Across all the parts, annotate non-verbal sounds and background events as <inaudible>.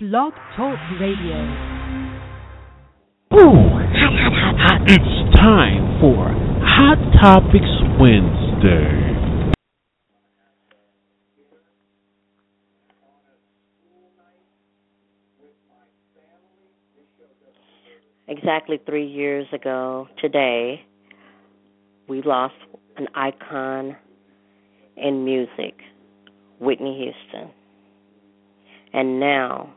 Blog Talk Radio. Ooh, hot, hot, hot, hot. It's time for Hot Topics Wednesday. Exactly three years ago today, we lost an icon in music, Whitney Houston. And now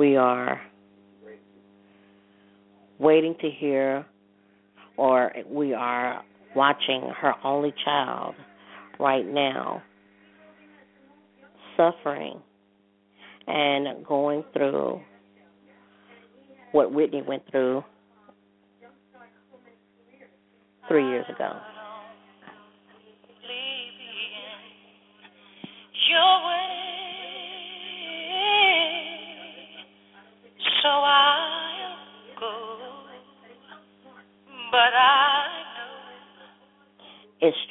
we are waiting to hear, or we are watching her only child right now suffering and going through what Whitney went through three years ago.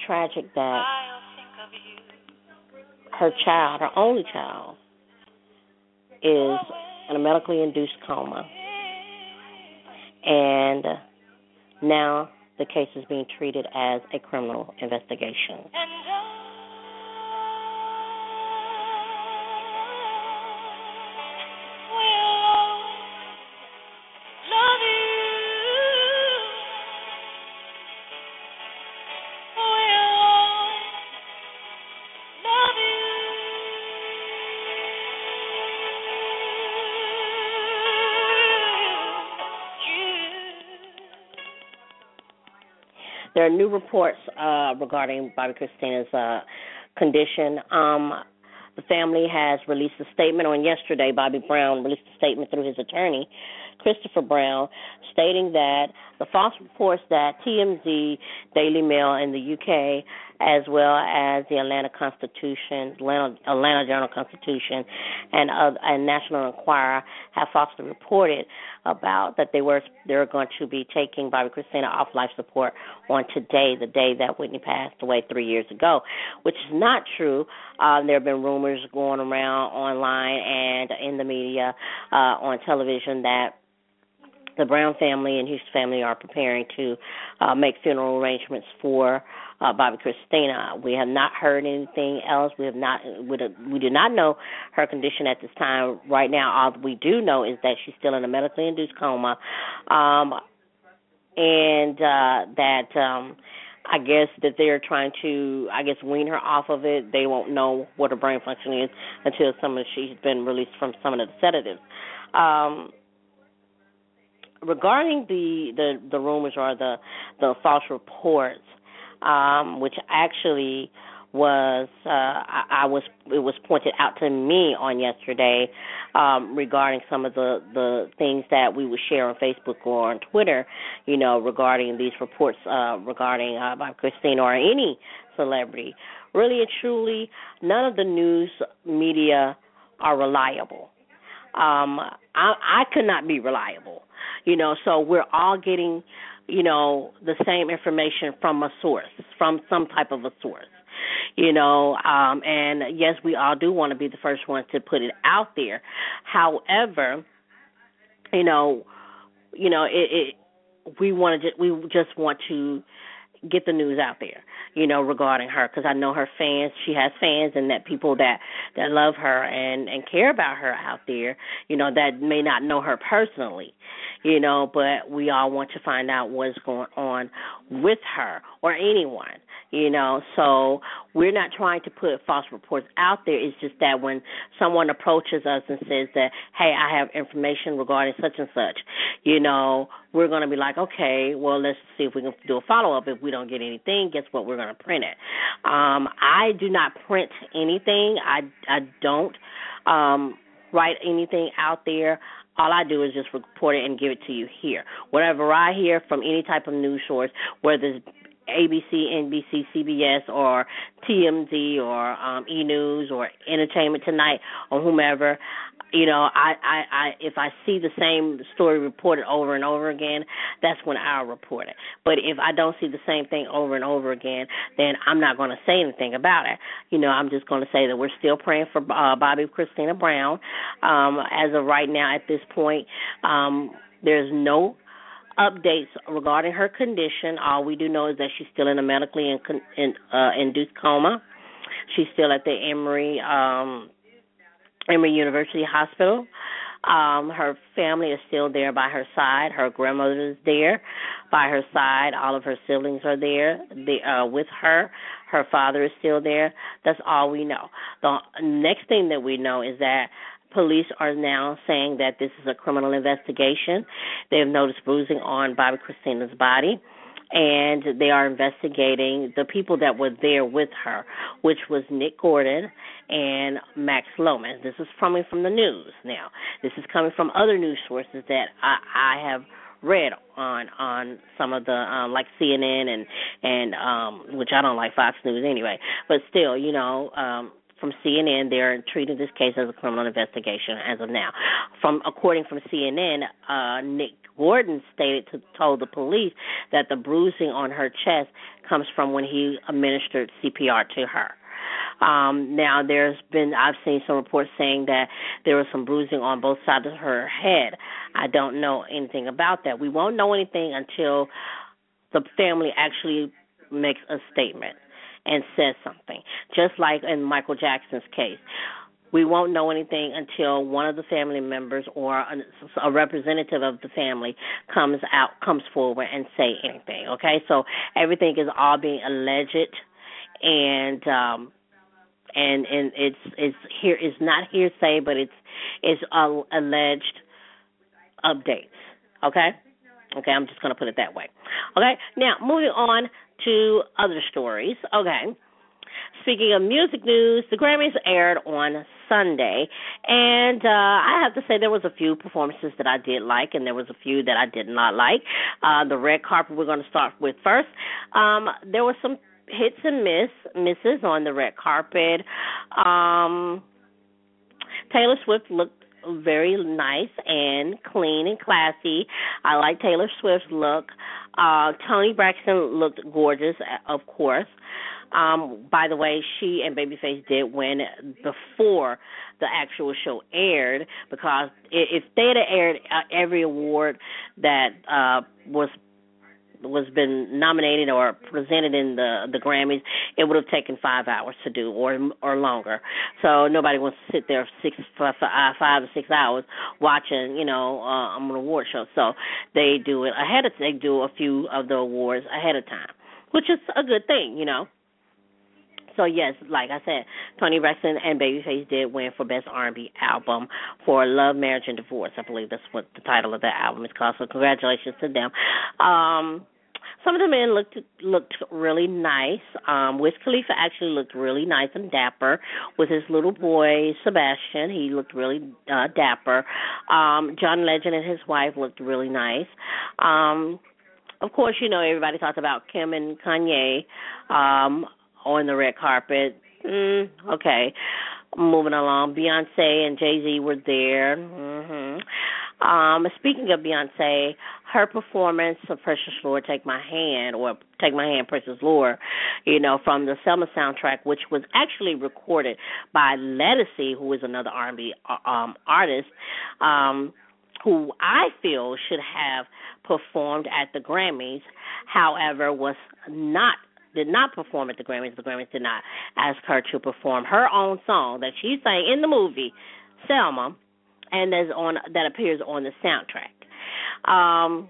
Tragic that I'll think of you. her child, her only child, is in a medically induced coma. And now the case is being treated as a criminal investigation. There are new reports uh, regarding Bobbi Kristina's uh, condition. Um, the family has released a statement on yesterday. Bobby Brown released a statement through his attorney, Christopher Brown, stating that the false reports that TMZ, Daily Mail in the UK, as well as the Atlanta Constitution, Atlanta, Atlanta Journal Constitution, and uh, and National Enquirer have falsely reported about that they were they're going to be taking Bobbi Kristina off life support on today, the day that Whitney passed away three years ago, which is not true. Um, there have been rumors going around online and in the media, uh, on television that the Brown family and Houston family are preparing to uh, make funeral arrangements for uh, Bobbi Kristina. We have not heard anything else. We have not. We do, not know her condition at this time. Right now, all we do know is that she's still in a medically induced coma, um, and uh, that. Um, I guess that they're trying to, I guess, wean her off of it. They won't know what her brain function is until some of she's been released from some of the sedatives. Um, regarding the the the rumors or the the false reports, um, which actually was uh, I, I was it was pointed out to me on yesterday um, regarding some of the the things that we would share on Facebook or on Twitter, you know, regarding these reports uh, regarding uh, by Christine or any celebrity. Really and truly, none of the news media are reliable. Um, I, I could not be reliable, you know. So we're all getting, you know, the same information from a source, from some type of a source you know um and yes we all do want to be the first ones to put it out there however you know you know it, it we want to just we just want to get the news out there you know regarding her because i know her fans she has fans and that people that that love her and and care about her out there you know that may not know her personally you know but we all want to find out what's going on with her or anyone you know so we're not trying to put false reports out there. It's just that when someone approaches us and says that hey i have information regarding such and such you know we're going to be like okay well let's see if we can do a follow up if we don't get anything guess what? We're going to print it. Um i do not print anything. I i don't um write anything out there. All I do is just report it and give it to you here. Whatever I hear from any type of news source, whether it's ABC, NBC, CBS, or TMZ, or um, E News, or Entertainment Tonight, or whomever, you know, I, I, I, if I see the same story reported over and over again, that's when I'll report it. But if I don't see the same thing over and over again, then I'm not going to say anything about it. You know, I'm just going to say that we're still praying for uh, Bobbi Kristina Brown. Um, as of right now, at this point, um, there's no updates regarding her condition. All we do know is that she's still in a medically in, in, uh, induced coma. She's still at the Emory um, Emory University Hospital. Um, her family is still there by her side. Her grandmother is there by her side. All of her siblings are there they, uh, with her. Her father is still there. That's all we know. The next thing that we know is that police are now saying that this is a criminal investigation. They have noticed bruising on Bobbi Kristina's body and they are investigating the people that were there with her, which was Nick Gordon and Max Lomas. This is coming from the news now. This is coming from other news sources that I, I have read on on some of the um like CNN and and um which I don't like Fox News anyway but still you know um from CNN, they're treating this case as a criminal investigation as of now. From according from CNN, uh, Nick Gordon stated to told the police that the bruising on her chest comes from when he administered CPR to her. Um, now there's been I've seen some reports saying that there was some bruising on both sides of her head. I don't know anything about that. We won't know anything until the family actually makes a statement and says something. Just like in Michael Jackson's case. We won't know anything until one of the family members or a, a representative of the family comes out, comes forward and say anything. Okay, so everything is all being alleged, and um, and and it's it's here it's not hearsay, but it's it's uh, alleged updates. Okay, okay, I'm just gonna put it that way. Okay, now moving on to other stories. Okay. Speaking of music news, the Grammys aired on Sunday, and uh, I have to say there was a few performances that I did like, and there was a few that I did not like. Uh, the red carpet we're going to start with first. Um, there was some hits and miss misses on the red carpet. Um, Taylor Swift looked very nice and clean and classy. I like Taylor Swift's look. Uh Toni Braxton looked gorgeous, of course. Um, by the way, she and Babyface did win before the actual show aired because if they had aired uh, every award that uh was was been nominated or presented in the the Grammys, it would have taken five hours to do or or longer. So nobody wants to sit there six five, five or six hours watching, you know, uh, an award show. So they do it ahead of they do a few of the awards ahead of time, which is a good thing, you know. So yes, like I said, Toni Braxton and Babyface did win for Best R&B Album for Love, Marriage, and Divorce. I believe that's what the title of that album is called. So congratulations to them. Um, some of the men looked looked really nice. Um, Wiz Khalifa actually looked really nice and dapper with his little boy Sebastian. He looked really uh, dapper. Um, John Legend and his wife looked really nice. Um, of course, you know everybody talks about Kim and Kanye. Um, on the red carpet. Mm, okay. Moving along, Beyonce and Jay Z were there. hmm Um, speaking of Beyonce, her performance of Precious Lord, Take My Hand, or Take My Hand, Precious Lord, you know, from the Selma soundtrack, which was actually recorded by Ledisi, who is another R&B uh, um, artist, um, who I feel should have performed at the Grammys, however, was not did not perform at the Grammys. The Grammys did not ask her to perform her own song that she sang in the movie Selma, and that's on that appears on the soundtrack. Um,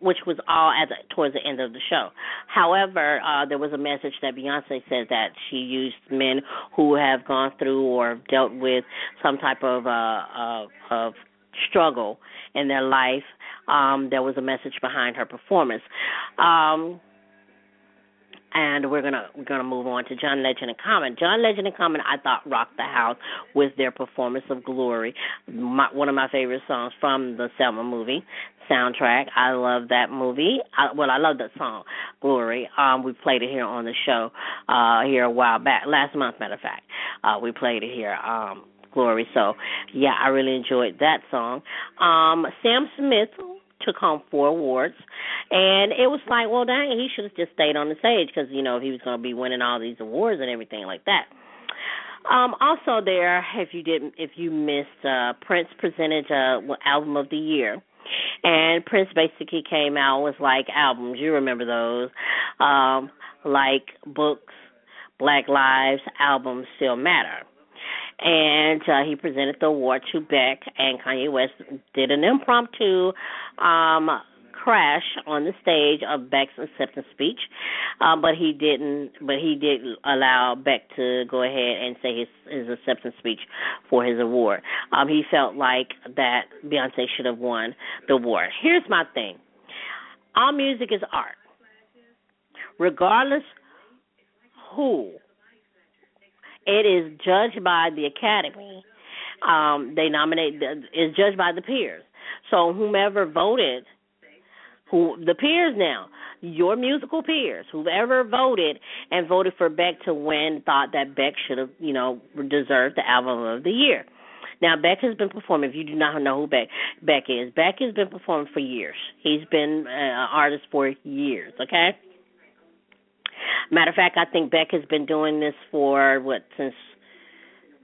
which was all at the, towards the end of the show. However, uh, there was a message that Beyonce said that she used men who have gone through or dealt with some type of uh, of, of struggle in their life. Um, there was a message behind her performance. Um, and we're gonna we're gonna move on to John Legend and Common. John Legend and Common, I thought rocked the house with their performance of Glory, my, one of my favorite songs from the Selma movie soundtrack. I love that movie. I, well, I love that song, Glory. Um, we played it here on the show uh here a while back, last month, matter of fact. Uh, we played it here. Um, Glory. So yeah, I really enjoyed that song. Um, Sam Smith took home four awards, and it was like, well, dang, he should have just stayed on the stage because you know he was going to be winning all these awards and everything like that. Um, also there, if you didn't, if you missed, uh, Prince presented uh, album of the year, and Prince basically came out with like albums. You remember those, um, like books, Black Lives albums still matter. And uh, he presented the award to Beck, and Kanye West did an impromptu um, crash on the stage of Beck's acceptance speech, um, but he didn't. But he did allow Beck to go ahead and say his his acceptance speech for his award. Um, he felt like that Beyonce should have won the award. Here's my thing: all music is art, regardless who. It is judged by the Academy. Um, they nominate is judged by the peers. So whomever voted who the peers now, your musical peers, whoever voted and voted for Beck to win, thought that Beck should have, you know, deserved the album of the year. Now Beck has been performing. If you do not know who Beck Beck is, Beck has been performing for years. He's been uh, an artist for years. Okay. Matter of fact, I think Beck has been doing this for what since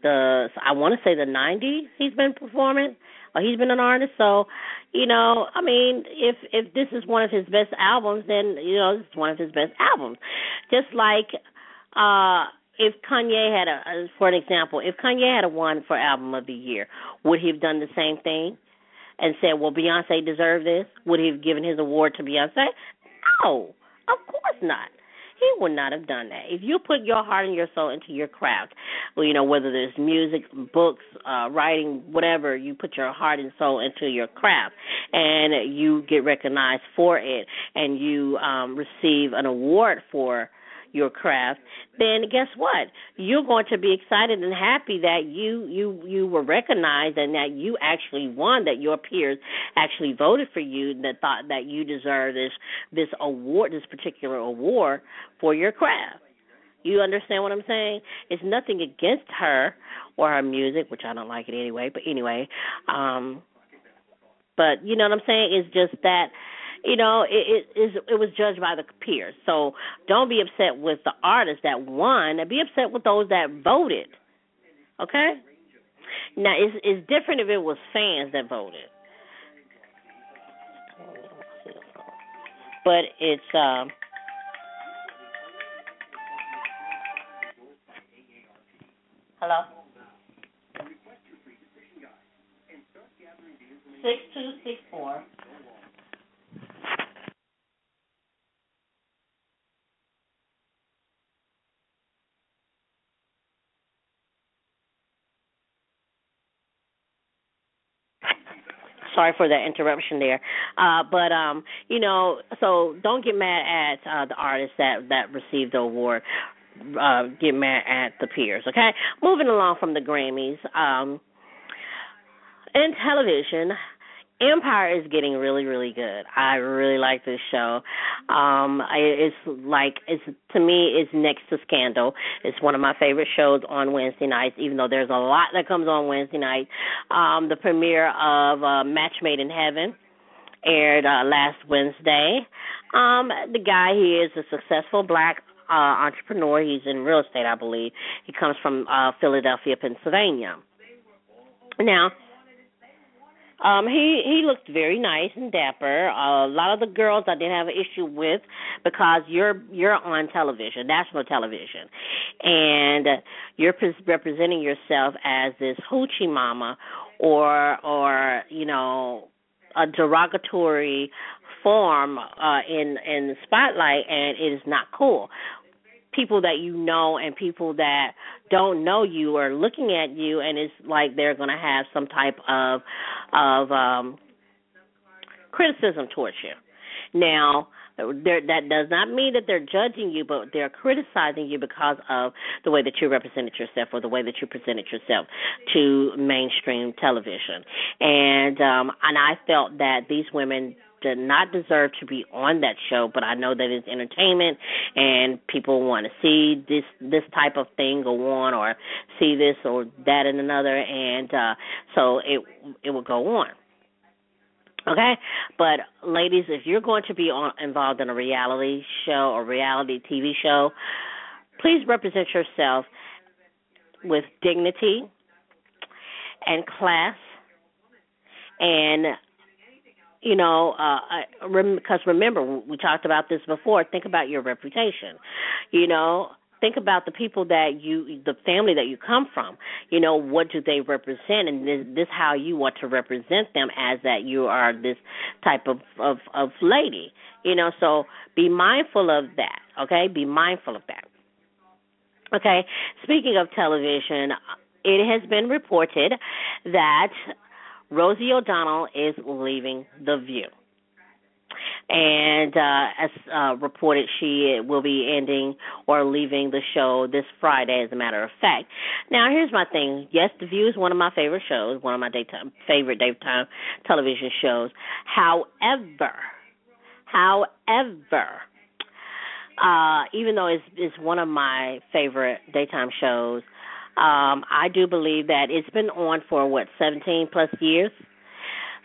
the I want to say the '90s. He's been performing. Or he's been an artist. So, you know, I mean, if if this is one of his best albums, then you know, it's one of his best albums. Just like uh if Kanye had a, for an example, if Kanye had a won for album of the year, would he have done the same thing and said, "Well, Beyonce deserved this"? Would he have given his award to Beyonce? No, of course not. He would not have done that. If you put your heart and your soul into your craft, well, you know, whether there's music, books, uh, writing, whatever, you put your heart and soul into your craft and you get recognized for it and you um receive an award for your craft, then guess what? You're going to be excited and happy that you you you were recognized and that you actually won. That your peers actually voted for you. and That thought that you deserve this this award, this particular award for your craft. You understand what I'm saying? It's nothing against her or her music, which I don't like it anyway. But anyway, um, but you know what I'm saying? It's just that you know, it, it is it was judged by the peers. So don't be upset with the artist that won. Be upset with those that voted. Okay. Now it's it's different if it was fans that voted. But it's um Hello? Six two six four. Sorry for that interruption there. Uh, but um, you know, so don't get mad at uh, the artists that that received the award. Uh, get mad at the peers. Okay, moving along from the Grammys. Um, in television, Empire is getting really, really good. I really like this show. Um, it's like it's to me, it's next to Scandal. It's one of my favorite shows on Wednesday nights. Even though there's a lot that comes on Wednesday night. Um, the premiere of uh, Match Made in Heaven aired uh, last Wednesday. Um, the guy, he is a successful black uh, entrepreneur. He's in real estate, I believe. He comes from uh, Philadelphia, Pennsylvania. Now um, he he looked very nice and dapper. A lot of the girls I didn't have an issue with because you're you're on television, national television, and you're pre- representing yourself as this hoochie mama, or or you know a derogatory form uh, in in the spotlight, and it is not cool people that you know and people that don't know you are looking at you and it's like they're going to have some type of of um criticism towards you. Now, that does not mean that they're judging you, but they're criticizing you because of the way that you represented yourself or the way that you presented yourself to mainstream television. And um and I felt that these women did not deserve to be on that show, but I know that it's entertainment and people want to see this this type of thing go on or see this or that and another and uh so it it will go on. Okay, but ladies, if you're going to be on, involved in a reality show or reality TV show, please represent yourself with dignity and class, and you know, uh, because remember we talked about this before. Think about your reputation. You know, think about the people that you the family that you come from you know what do they represent and this this how you want to represent them as that you are this type of of of lady you know so be mindful of that okay be mindful of that okay speaking of television it has been reported that Rosie O'Donnell is leaving the view and uh, as uh, reported, she will be ending or leaving the show this Friday. As a matter of fact, now here's my thing. Yes, The View is one of my favorite shows, one of my daytime favorite daytime television shows. However, however, uh, even though it's it's one of my favorite daytime shows, um, I do believe that it's been on for what 17 plus years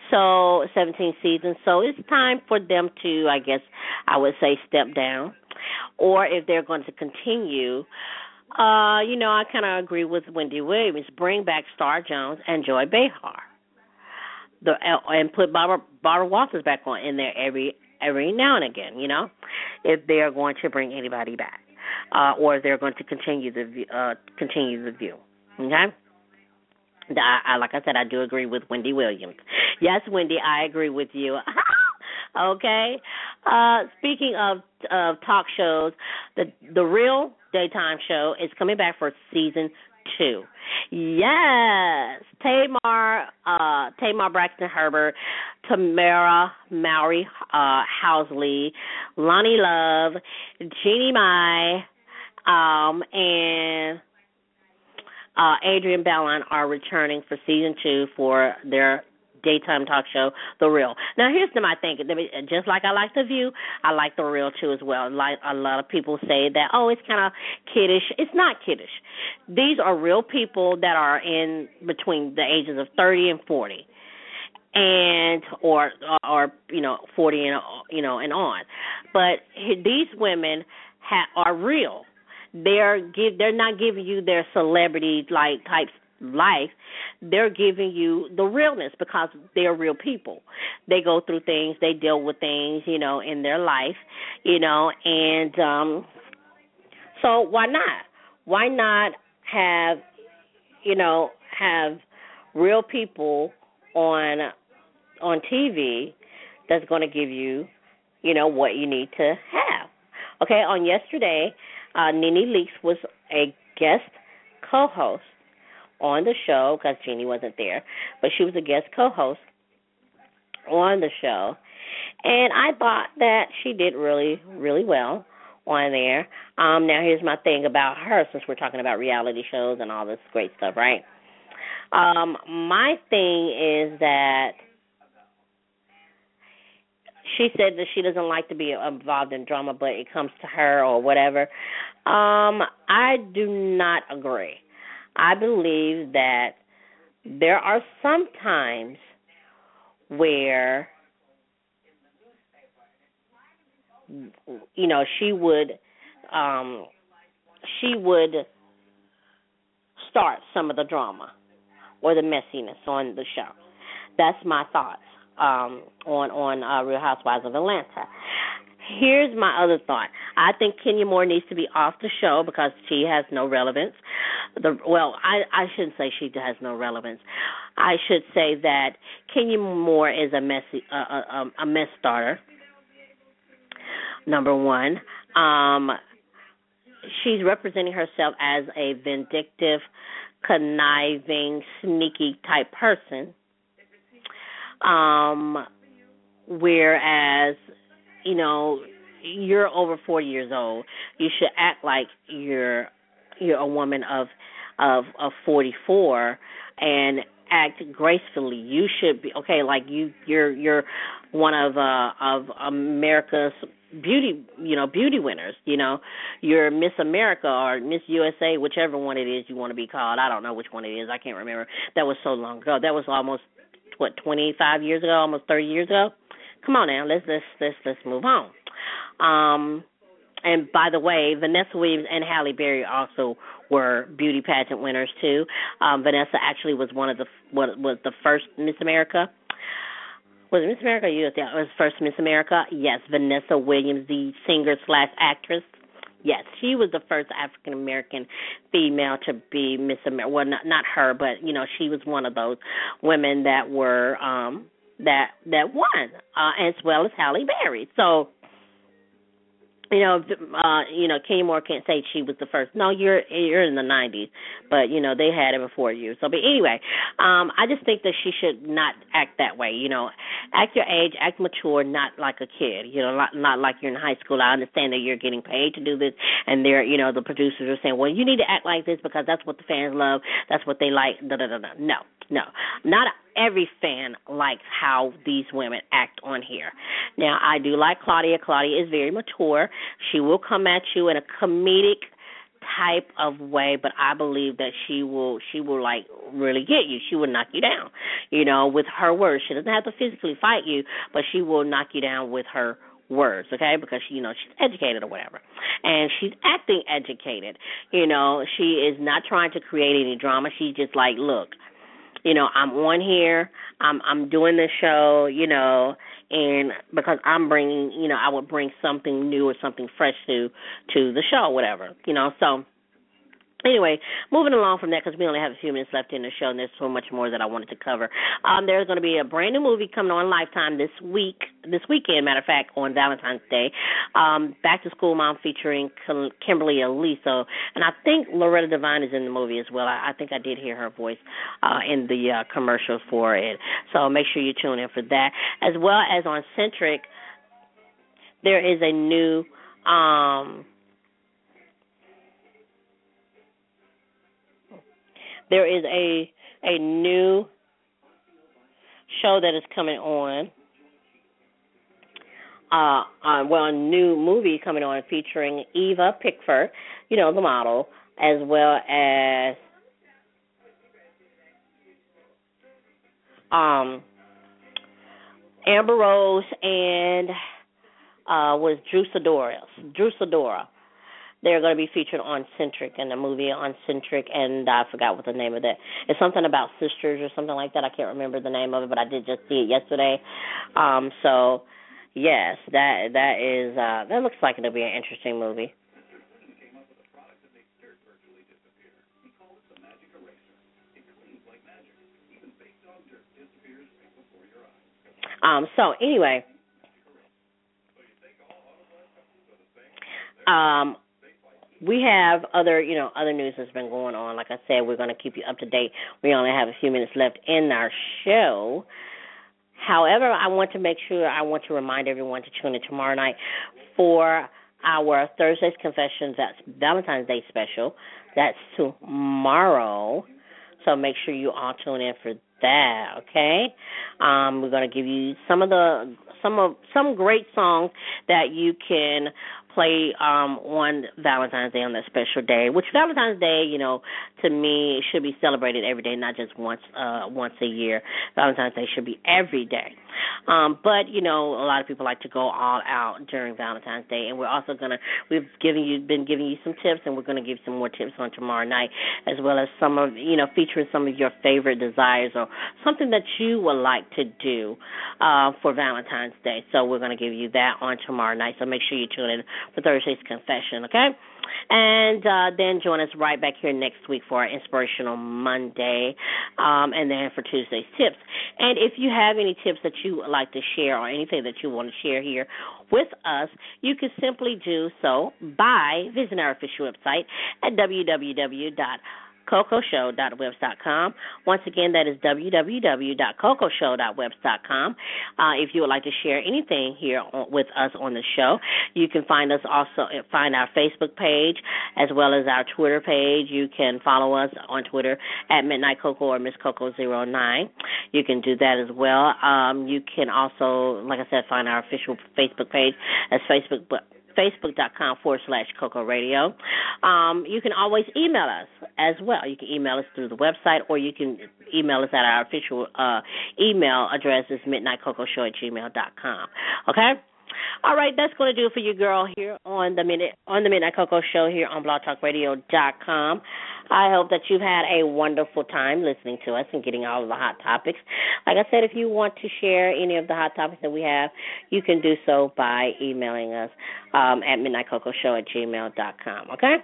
so 17 seasons. So it's time for them to, I guess, I would say, step down, or if they're going to continue. Uh, you know, I kind of agree with Wendy Williams. Bring back Star Jones and Joy Behar, the and put Barbara Barbara Walters back on in there every every now and again. You know, if they are going to bring anybody back, uh, or they're going to continue the uh, continue the view. Okay. I, I, like I said, I do agree with Wendy Williams. Yes, Wendy, I agree with you. <laughs> okay. Uh, speaking of of talk shows, the the real daytime show is coming back for season two. Yes, Tamar, uh, Tamar Braxton Herbert, Tamera Mowry uh, Housley, Loni Love, Jeannie Mai, um, and uh, Adrienne Bailon are returning for season two for their daytime talk show, The Real. Now, here's my thing. Just like I like The View, I like The Real too as well. Like a lot of people say that, oh, it's kind of kiddish. It's not kiddish. These are real people that are in between the ages of 30 and 40 and or or you know 40 and you know and on but these women ha- are real they're give they're not giving you their celebrity like type life. They're giving you the realness because they're real people. They go through things they deal with things you know in their life you know and um so why not? Why not have you know have real people on on TV that's going to give you you know what you need to have? Okay on yesterday uh, Nene was a guest co-host on the show because Jeannie wasn't there, but she was a guest co-host on the show, and I thought that she did really, really well on there. Um, now here's my thing about her, since we're talking about reality shows and all this great stuff, right? Um, my thing is that she said that she doesn't like to be involved in drama, but it comes to her or whatever. Um, I do not agree. I believe that there are some times where you know she would um she would start some of the drama or the messiness on the show. That's my thoughts um, on on uh, Real Housewives of Atlanta. Here's my other thought. I think Kenya Moore needs to be off the show because she has no relevance. The well, I I shouldn't say she has no relevance. I should say that Kenya Moore is a messy uh, a, a mess starter. Number one, um, she's representing herself as a vindictive, conniving, sneaky type person um, whereas, you know, you're over 40 years old. You should act like you're you're a woman of of of 44 and act gracefully. You should be okay. Like you, you're you're one of uh of America's beauty you know beauty winners you know you're miss america or miss usa whichever one it is you want to be called i don't know which one it is i can't remember that was so long ago that was almost what twenty five years ago almost thirty years ago come on now let's let's let's let's move on um and by the way, Vanessa Williams and Halle Berry also were beauty pageant winners too. Um, Vanessa actually was one of the what was the first Miss America. Was it Miss America? It was first Miss America. Yes, Vanessa Williams, the singer slash actress. Yes, she was the first African American female to be Miss America. Well, not not her, but you know, she was one of those women that were um that that won, uh, as well as Halle Berry. So you know, uh, you know, Kenya Moore can't say she was the first. No, you're you're in the '90s, but you know they had it before you. So, but anyway, um, I just think that she should not act that way. You know, act your age, act mature, not like a kid. You know, not not like you're in high school. I understand that you're getting paid to do this, and they're you know the producers are saying, well, you need to act like this because that's what the fans love, that's what they like. Da da da da. No, no, not every fan likes how these women act on here. Now, I do like Claudia. Claudia is very mature. She will come at you in a comedic type of way, but I believe that she will she will like really get you. She will knock you down. You know, with her words. She doesn't have to physically fight you, but she will knock you down with her words, okay? Because she, you know she's educated or whatever, and she's acting educated. You know, she is not trying to create any drama. She's just like, look, you know, I'm on here. I'm I'm doing this show. You know, and because I'm bringing, you know, I would bring something new or something fresh to to the show, whatever. You know, so Anyway, moving along from that because we only have a few minutes left in the show, and there's so much more that I wanted to cover. Um, there's going to be a brand new movie coming on Lifetime this week, this weekend, matter of fact, on Valentine's Day. Um, Back to School Mom featuring Kimberly Elise, and I think Loretta Devine is in the movie as well. I, I think I did hear her voice uh, in the uh, commercials for it. So make sure you tune in for that, as well as on Centric. There is a new. Um, there is a a new show that is coming on. Uh, uh, well, a new movie coming on featuring Eva Pigford, you know, the model, as well as um, Amber Rose and uh, was Drew Sidora. Drew Sidora they're going to be featured on Centric in the movie on Centric, and I forgot what the name of that. It's something about sisters or something like that. I can't remember the name of it, but I did just see it yesterday. Um, so yes, that that is uh, that looks like it'll be an interesting movie. Um, so anyway, um, we have other you know other news that's been going on. Like i said we're going to keep you up to date. We only have a few minutes left in our show. However i want to make sure i want to remind everyone to tune in tomorrow night for our thursday's confessions. That's valentine's day special. That's tomorrow. So make sure you all tune in for that okay? Um we're going to give you some of the some of some great songs that you can play um on Valentine's Day on that special day. Which Valentine's Day, you know, to me should be celebrated every day, not just once uh once a year. Valentine's Day should be every day. Um, but you know, a lot of people like to go all out during Valentine's Day, and we're also gonna we've given you been giving you some tips, and we're gonna give some more tips on tomorrow night, as well as some of you know featuring some of your favorite desires or something that you would like to do uh, for Valentine's Day. So we're gonna give you that on tomorrow night. So make sure you tune in for Thursday's confession, okay? And uh, then join us right back here next week for our Inspirational Monday, um, and then for Tuesday's tips. And if you have any tips that you would like to share or anything that you want to share here with us, you can simply do so by visiting our official website at www cocoshow.webs.com. Once again, that is www.cocoshow.webs.com. Uh, if you would like to share anything here on, with us on the show, you can find us also find our Facebook page as well as our Twitter page. You can follow us on Twitter at Midnight Coco or Miss Coco 09 You can do that as well. Um, you can also, like I said, find our official Facebook page as Facebook facebook.com forward slash Coco Radio. Um, you can always email us as well. You can email us through the website or you can email us at our official uh, email address is midnightcocoshow at gmail.com. Okay? All right, that's going to do it for you, girl, here on the minute on the Midnight Coco Show here on BlogTalkRadio.com. I hope that you've had a wonderful time listening to us and getting all of the hot topics. Like I said, if you want to share any of the hot topics that we have, you can do so by emailing us um, at midnightcocoshow at gmail.com. Okay?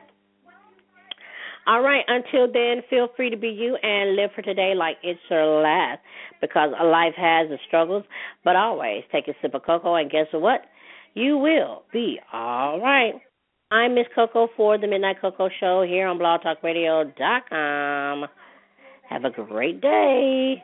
All right, until then, feel free to be you and live for today like it's your last because life has its struggles, but always take a sip of cocoa and guess what? You will be all right. I'm Miss Coco for the Midnight Coco Show here on blogtalkradio.com. Have a great day.